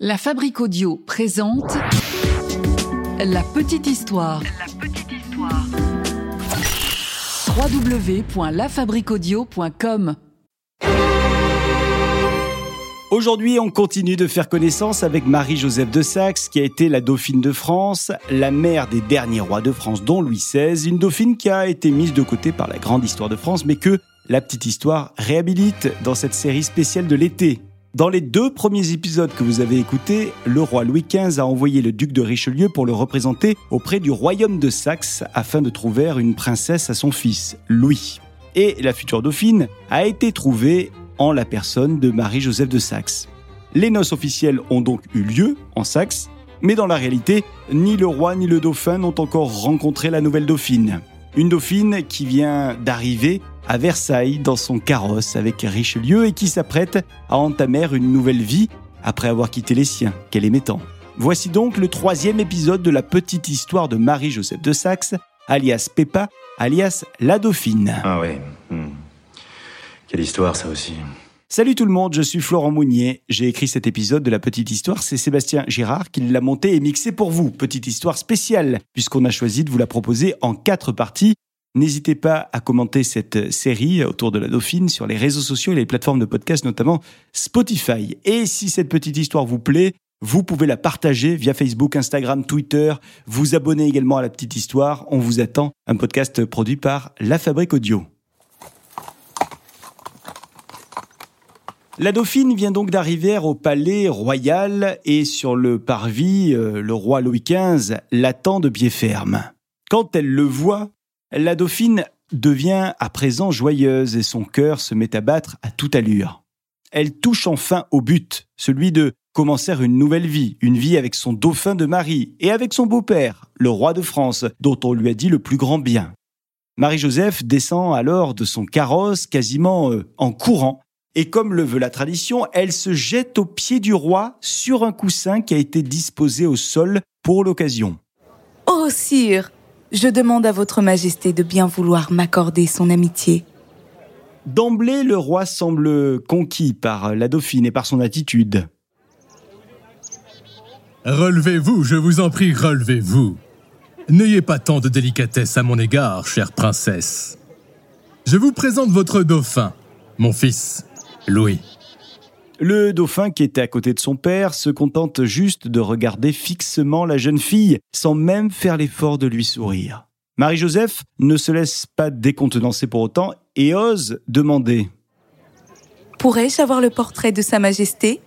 La Fabrique Audio présente La Petite Histoire. La petite histoire. www.lafabriqueaudio.com Aujourd'hui, on continue de faire connaissance avec Marie-Joseph de Saxe, qui a été la dauphine de France, la mère des derniers rois de France, dont Louis XVI, une dauphine qui a été mise de côté par la grande histoire de France, mais que la petite histoire réhabilite dans cette série spéciale de l'été. Dans les deux premiers épisodes que vous avez écoutés, le roi Louis XV a envoyé le duc de Richelieu pour le représenter auprès du royaume de Saxe afin de trouver une princesse à son fils, Louis. Et la future dauphine a été trouvée en la personne de Marie-Joseph de Saxe. Les noces officielles ont donc eu lieu en Saxe, mais dans la réalité, ni le roi ni le dauphin n'ont encore rencontré la nouvelle dauphine. Une dauphine qui vient d'arriver à Versailles dans son carrosse avec Richelieu et qui s'apprête à entamer une nouvelle vie après avoir quitté les siens qu'elle aimait tant. Voici donc le troisième épisode de la petite histoire de Marie-Joseph de Saxe, alias Peppa, alias la dauphine. Ah ouais. hmm. Quelle histoire ça aussi. Salut tout le monde, je suis Florent Mounier. J'ai écrit cet épisode de la petite histoire, c'est Sébastien Girard qui l'a monté et mixé pour vous. Petite histoire spéciale, puisqu'on a choisi de vous la proposer en quatre parties. N'hésitez pas à commenter cette série autour de la Dauphine sur les réseaux sociaux et les plateformes de podcast, notamment Spotify. Et si cette petite histoire vous plaît, vous pouvez la partager via Facebook, Instagram, Twitter, vous abonner également à la petite histoire. On vous attend. Un podcast produit par La Fabrique Audio. La dauphine vient donc d'arriver au palais royal et sur le parvis, euh, le roi Louis XV l'attend de pied ferme. Quand elle le voit, la dauphine devient à présent joyeuse et son cœur se met à battre à toute allure. Elle touche enfin au but, celui de commencer une nouvelle vie, une vie avec son dauphin de mari et avec son beau-père, le roi de France, dont on lui a dit le plus grand bien. Marie-Joseph descend alors de son carrosse quasiment euh, en courant et comme le veut la tradition, elle se jette aux pieds du roi sur un coussin qui a été disposé au sol pour l'occasion. Oh, sire, je demande à votre majesté de bien vouloir m'accorder son amitié. D'emblée, le roi semble conquis par la dauphine et par son attitude. Relevez-vous, je vous en prie, relevez-vous. N'ayez pas tant de délicatesse à mon égard, chère princesse. Je vous présente votre dauphin, mon fils, Louis. Le dauphin qui était à côté de son père se contente juste de regarder fixement la jeune fille, sans même faire l'effort de lui sourire. Marie-Joseph ne se laisse pas décontenancer pour autant et ose demander. Pourrais-je avoir le portrait de Sa Majesté?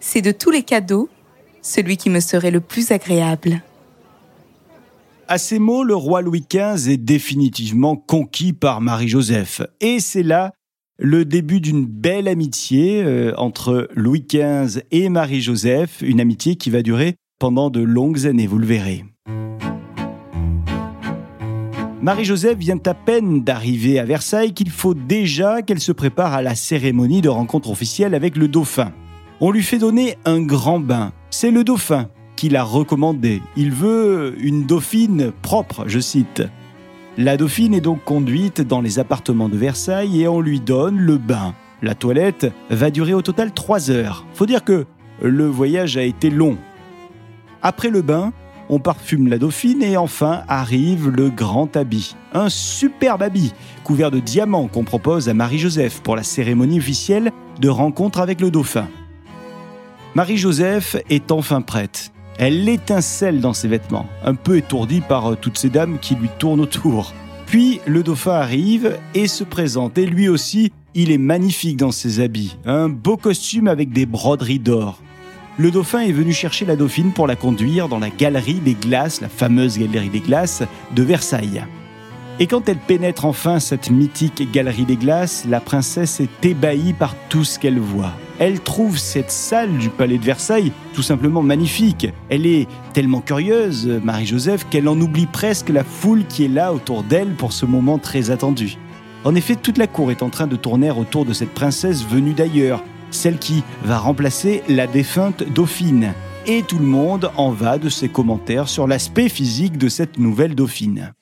C'est de tous les cadeaux celui qui me serait le plus agréable. À ces mots, le roi Louis XV est définitivement conquis par Marie-Joseph. Et c'est là le début d'une belle amitié euh, entre Louis XV et Marie-Joseph, une amitié qui va durer pendant de longues années, vous le verrez. Marie-Joseph vient à peine d'arriver à Versailles qu'il faut déjà qu'elle se prépare à la cérémonie de rencontre officielle avec le dauphin. On lui fait donner un grand bain. C'est le dauphin qui l'a recommandé. Il veut une dauphine propre, je cite. La dauphine est donc conduite dans les appartements de Versailles et on lui donne le bain. La toilette va durer au total trois heures. Faut dire que le voyage a été long. Après le bain, on parfume la dauphine et enfin arrive le grand habit. Un superbe habit couvert de diamants qu'on propose à Marie-Joseph pour la cérémonie officielle de rencontre avec le dauphin. Marie-Joseph est enfin prête. Elle étincelle dans ses vêtements, un peu étourdie par euh, toutes ces dames qui lui tournent autour. Puis le dauphin arrive et se présente, et lui aussi, il est magnifique dans ses habits, un beau costume avec des broderies d'or. Le dauphin est venu chercher la dauphine pour la conduire dans la galerie des glaces, la fameuse galerie des glaces de Versailles. Et quand elle pénètre enfin cette mythique galerie des glaces, la princesse est ébahie par tout ce qu'elle voit. Elle trouve cette salle du palais de Versailles tout simplement magnifique. Elle est tellement curieuse, Marie-Joseph, qu'elle en oublie presque la foule qui est là autour d'elle pour ce moment très attendu. En effet, toute la cour est en train de tourner autour de cette princesse venue d'ailleurs, celle qui va remplacer la défunte dauphine. Et tout le monde en va de ses commentaires sur l'aspect physique de cette nouvelle dauphine.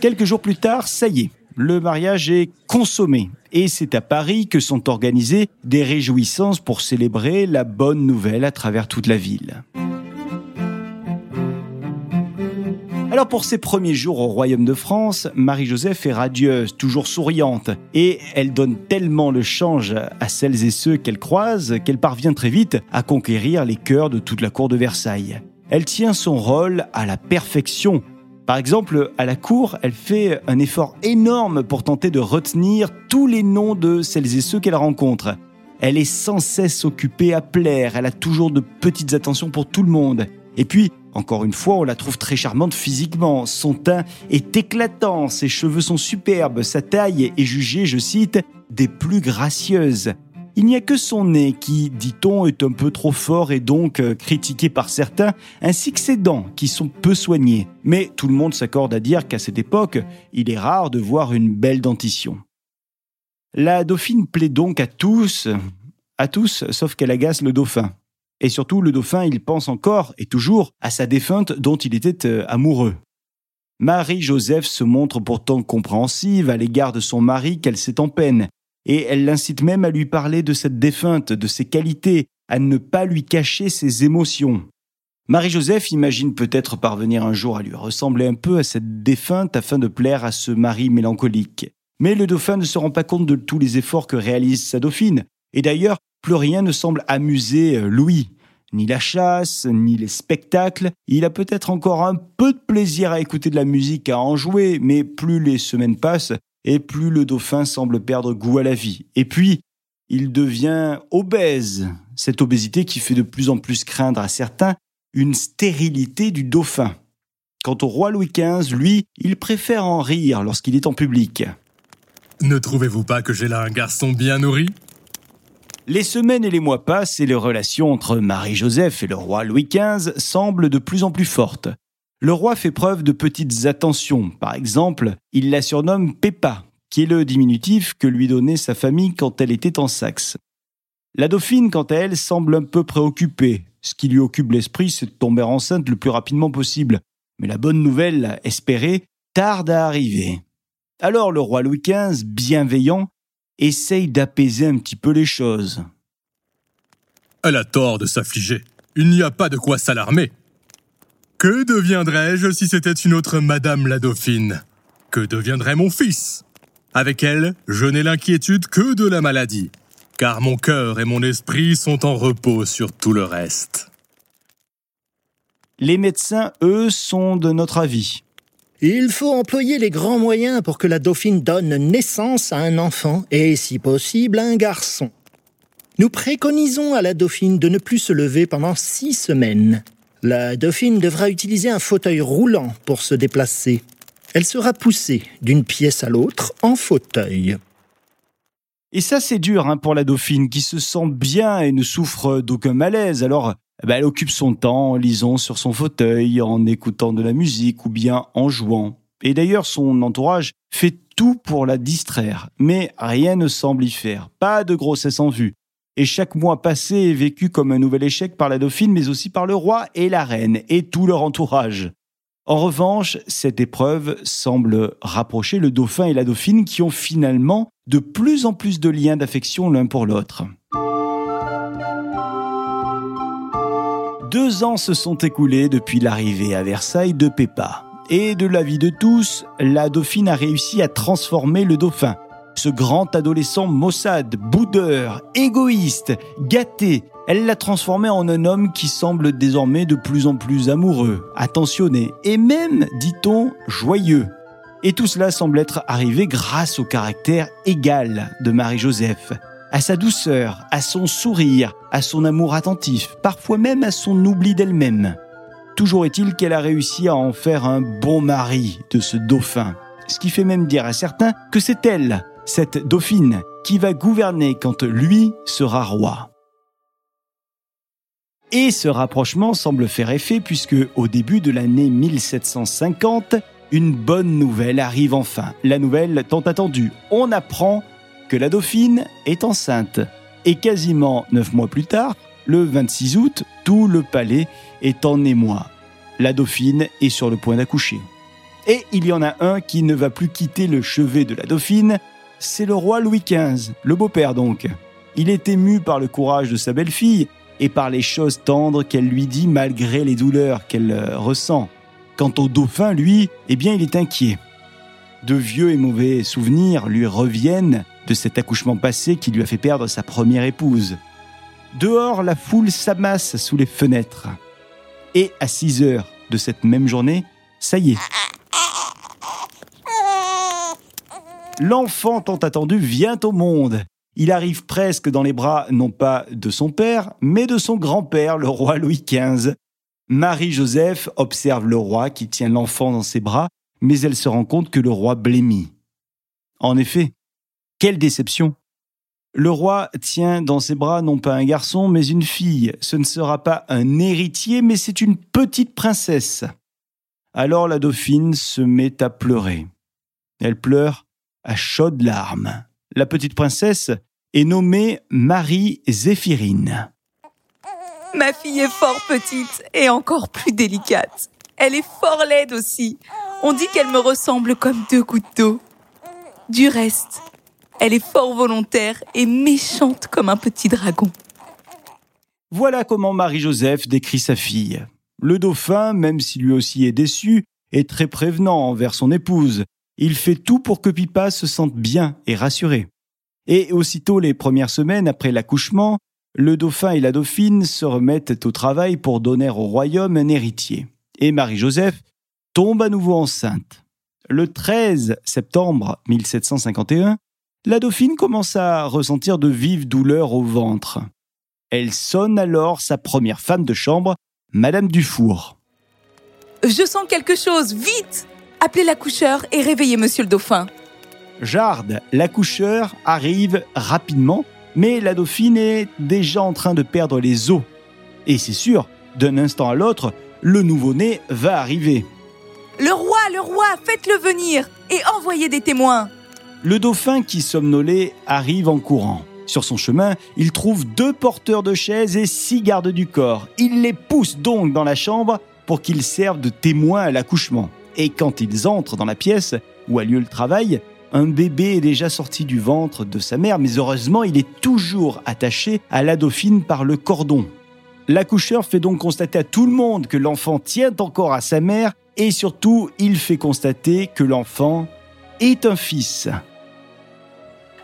Quelques jours plus tard, ça y est, le mariage est consommé. Et c'est à Paris que sont organisées des réjouissances pour célébrer la bonne nouvelle à travers toute la ville. Alors pour ses premiers jours au royaume de France, Marie-Joseph est radieuse, toujours souriante, et elle donne tellement le change à celles et ceux qu'elle croise qu'elle parvient très vite à conquérir les cœurs de toute la cour de Versailles. Elle tient son rôle à la perfection. Par exemple, à la cour, elle fait un effort énorme pour tenter de retenir tous les noms de celles et ceux qu'elle rencontre. Elle est sans cesse occupée à plaire, elle a toujours de petites attentions pour tout le monde. Et puis, encore une fois, on la trouve très charmante physiquement. Son teint est éclatant, ses cheveux sont superbes, sa taille est jugée, je cite, des plus gracieuses. Il n'y a que son nez qui, dit-on, est un peu trop fort et donc euh, critiqué par certains, ainsi que ses dents qui sont peu soignées. Mais tout le monde s'accorde à dire qu'à cette époque, il est rare de voir une belle dentition. La dauphine plaît donc à tous, à tous, sauf qu'elle agace le dauphin. Et surtout, le dauphin, il pense encore et toujours à sa défunte dont il était euh, amoureux. Marie-Joseph se montre pourtant compréhensive à l'égard de son mari qu'elle sait en peine, et elle l'incite même à lui parler de cette défunte, de ses qualités, à ne pas lui cacher ses émotions. Marie-Joseph imagine peut-être parvenir un jour à lui ressembler un peu à cette défunte afin de plaire à ce mari mélancolique. Mais le dauphin ne se rend pas compte de tous les efforts que réalise sa dauphine, et d'ailleurs, plus rien ne semble amuser euh, Louis. Ni la chasse, ni les spectacles. Il a peut-être encore un peu de plaisir à écouter de la musique, à en jouer, mais plus les semaines passent, et plus le dauphin semble perdre goût à la vie. Et puis, il devient obèse, cette obésité qui fait de plus en plus craindre à certains une stérilité du dauphin. Quant au roi Louis XV, lui, il préfère en rire lorsqu'il est en public. Ne trouvez-vous pas que j'ai là un garçon bien nourri? Les semaines et les mois passent et les relations entre Marie-Joseph et le roi Louis XV semblent de plus en plus fortes. Le roi fait preuve de petites attentions. Par exemple, il la surnomme Peppa, qui est le diminutif que lui donnait sa famille quand elle était en Saxe. La dauphine, quant à elle, semble un peu préoccupée. Ce qui lui occupe l'esprit, c'est de tomber enceinte le plus rapidement possible. Mais la bonne nouvelle, espérée, tarde à arriver. Alors le roi Louis XV, bienveillant, essaye d'apaiser un petit peu les choses. Elle a tort de s'affliger. Il n'y a pas de quoi s'alarmer. Que deviendrais-je si c'était une autre Madame la Dauphine? Que deviendrait mon fils? Avec elle, je n'ai l'inquiétude que de la maladie, car mon cœur et mon esprit sont en repos sur tout le reste. Les médecins, eux, sont de notre avis. Il faut employer les grands moyens pour que la dauphine donne naissance à un enfant et, si possible, à un garçon. Nous préconisons à la dauphine de ne plus se lever pendant six semaines. La dauphine devra utiliser un fauteuil roulant pour se déplacer. Elle sera poussée d'une pièce à l'autre en fauteuil. Et ça, c'est dur hein, pour la dauphine qui se sent bien et ne souffre d'aucun malaise. Alors, eh ben, elle occupe son temps en lisant sur son fauteuil, en écoutant de la musique ou bien en jouant. Et d'ailleurs, son entourage fait tout pour la distraire, mais rien ne semble y faire. Pas de grossesse en vue. Et chaque mois passé est vécu comme un nouvel échec par la dauphine, mais aussi par le roi et la reine et tout leur entourage. En revanche, cette épreuve semble rapprocher le dauphin et la dauphine qui ont finalement de plus en plus de liens d'affection l'un pour l'autre. Deux ans se sont écoulés depuis l'arrivée à Versailles de Peppa. Et de l'avis de tous, la dauphine a réussi à transformer le dauphin. Ce grand adolescent maussade, boudeur, égoïste, gâté, elle l'a transformé en un homme qui semble désormais de plus en plus amoureux, attentionné et même, dit-on, joyeux. Et tout cela semble être arrivé grâce au caractère égal de Marie-Joseph à sa douceur, à son sourire, à son amour attentif, parfois même à son oubli d'elle-même. Toujours est-il qu'elle a réussi à en faire un bon mari de ce dauphin, ce qui fait même dire à certains que c'est elle, cette dauphine, qui va gouverner quand lui sera roi. Et ce rapprochement semble faire effet puisque au début de l'année 1750, une bonne nouvelle arrive enfin. La nouvelle tant attendue. On apprend que la dauphine est enceinte. Et quasiment neuf mois plus tard, le 26 août, tout le palais est en émoi. La dauphine est sur le point d'accoucher. Et il y en a un qui ne va plus quitter le chevet de la dauphine, c'est le roi Louis XV, le beau-père donc. Il est ému par le courage de sa belle-fille et par les choses tendres qu'elle lui dit malgré les douleurs qu'elle euh, ressent. Quant au dauphin, lui, eh bien, il est inquiet. De vieux et mauvais souvenirs lui reviennent de cet accouchement passé qui lui a fait perdre sa première épouse. Dehors, la foule s'amasse sous les fenêtres. Et à 6 heures de cette même journée, ça y est. L'enfant tant attendu vient au monde. Il arrive presque dans les bras non pas de son père, mais de son grand-père, le roi Louis XV. Marie-Joseph observe le roi qui tient l'enfant dans ses bras, mais elle se rend compte que le roi blêmit. En effet, quelle déception Le roi tient dans ses bras non pas un garçon, mais une fille. Ce ne sera pas un héritier, mais c'est une petite princesse. Alors la dauphine se met à pleurer. Elle pleure à chaudes larmes la petite princesse est nommée Marie Zéphirine. Ma fille est fort petite et encore plus délicate. Elle est fort laide aussi. On dit qu'elle me ressemble comme deux gouttes d'eau. Du reste, elle est fort volontaire et méchante comme un petit dragon. Voilà comment Marie-Joseph décrit sa fille. Le dauphin, même si lui aussi est déçu, est très prévenant envers son épouse, il fait tout pour que Pipa se sente bien et rassuré. Et aussitôt les premières semaines après l'accouchement, le dauphin et la dauphine se remettent au travail pour donner au royaume un héritier. Et Marie-Joseph tombe à nouveau enceinte. Le 13 septembre 1751, la dauphine commence à ressentir de vives douleurs au ventre. Elle sonne alors sa première femme de chambre, Madame Dufour. Je sens quelque chose, vite Appelez l'accoucheur et réveillez monsieur le dauphin. Jarde, l'accoucheur, arrive rapidement, mais la dauphine est déjà en train de perdre les os. Et c'est sûr, d'un instant à l'autre, le nouveau-né va arriver. Le roi, le roi, faites-le venir et envoyez des témoins. Le dauphin qui somnolait arrive en courant. Sur son chemin, il trouve deux porteurs de chaises et six gardes du corps. Il les pousse donc dans la chambre pour qu'ils servent de témoins à l'accouchement. Et quand ils entrent dans la pièce où a lieu le travail, un bébé est déjà sorti du ventre de sa mère, mais heureusement, il est toujours attaché à la dauphine par le cordon. L'accoucheur fait donc constater à tout le monde que l'enfant tient encore à sa mère et surtout, il fait constater que l'enfant est un fils.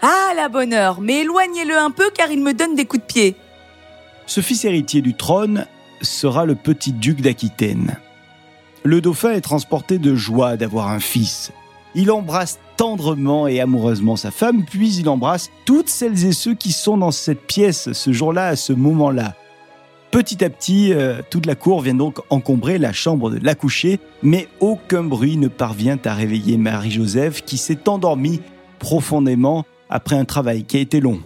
Ah, la bonne heure, mais éloignez-le un peu car il me donne des coups de pied. Ce fils héritier du trône sera le petit duc d'Aquitaine le dauphin est transporté de joie d'avoir un fils. Il embrasse tendrement et amoureusement sa femme, puis il embrasse toutes celles et ceux qui sont dans cette pièce ce jour-là, à ce moment-là. Petit à petit, euh, toute la cour vient donc encombrer la chambre de l'accouché, mais aucun bruit ne parvient à réveiller Marie-Joseph qui s'est endormie profondément après un travail qui a été long.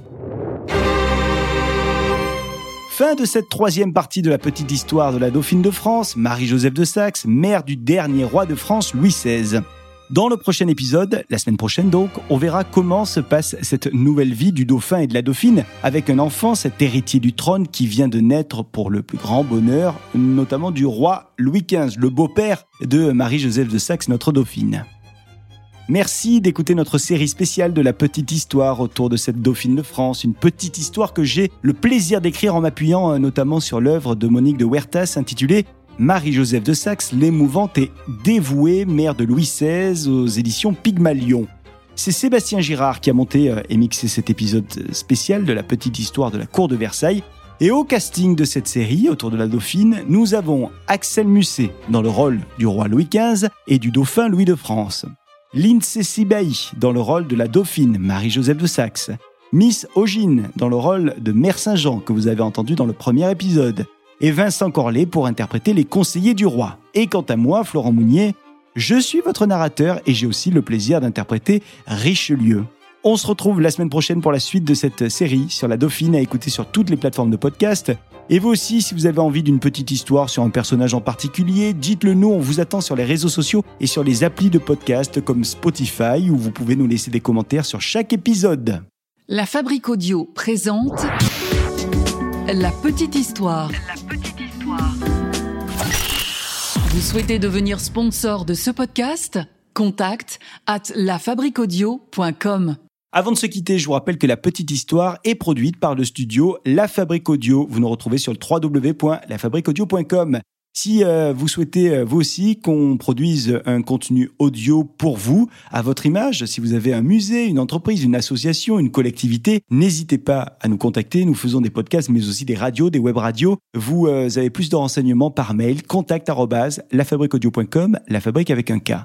Fin de cette troisième partie de la petite histoire de la Dauphine de France, Marie-Joseph de Saxe, mère du dernier roi de France, Louis XVI. Dans le prochain épisode, la semaine prochaine donc, on verra comment se passe cette nouvelle vie du dauphin et de la dauphine avec un enfant, cet héritier du trône qui vient de naître pour le plus grand bonheur, notamment du roi Louis XV, le beau-père de Marie-Joseph de Saxe, notre dauphine. Merci d'écouter notre série spéciale de la petite histoire autour de cette Dauphine de France, une petite histoire que j'ai le plaisir d'écrire en m'appuyant euh, notamment sur l'œuvre de Monique de Huertas intitulée Marie-Joseph de Saxe, l'émouvante et dévouée mère de Louis XVI aux éditions Pygmalion. C'est Sébastien Girard qui a monté euh, et mixé cet épisode spécial de la petite histoire de la cour de Versailles. Et au casting de cette série autour de la Dauphine, nous avons Axel Musset dans le rôle du roi Louis XV et du dauphin Louis de France. Lindsay Sibaï dans le rôle de la dauphine Marie-Joseph de Saxe, Miss Ogine dans le rôle de Mère Saint-Jean que vous avez entendu dans le premier épisode, et Vincent Corlet pour interpréter les conseillers du roi. Et quant à moi, Florent Mounier, je suis votre narrateur et j'ai aussi le plaisir d'interpréter Richelieu. On se retrouve la semaine prochaine pour la suite de cette série sur la Dauphine à écouter sur toutes les plateformes de podcast. Et vous aussi, si vous avez envie d'une petite histoire sur un personnage en particulier, dites-le nous, on vous attend sur les réseaux sociaux et sur les applis de podcast comme Spotify où vous pouvez nous laisser des commentaires sur chaque épisode. La Fabrique Audio présente La petite histoire. La petite histoire. Vous souhaitez devenir sponsor de ce podcast? Contact at lafabriquaudio.com. Avant de se quitter, je vous rappelle que la petite histoire est produite par le studio La Fabrique Audio. Vous nous retrouvez sur le www.lafabriqueaudio.com. Si euh, vous souhaitez euh, vous aussi qu'on produise un contenu audio pour vous, à votre image, si vous avez un musée, une entreprise, une association, une collectivité, n'hésitez pas à nous contacter. Nous faisons des podcasts, mais aussi des radios, des web radios. Vous euh, avez plus de renseignements par mail, contact la fabrique avec un K.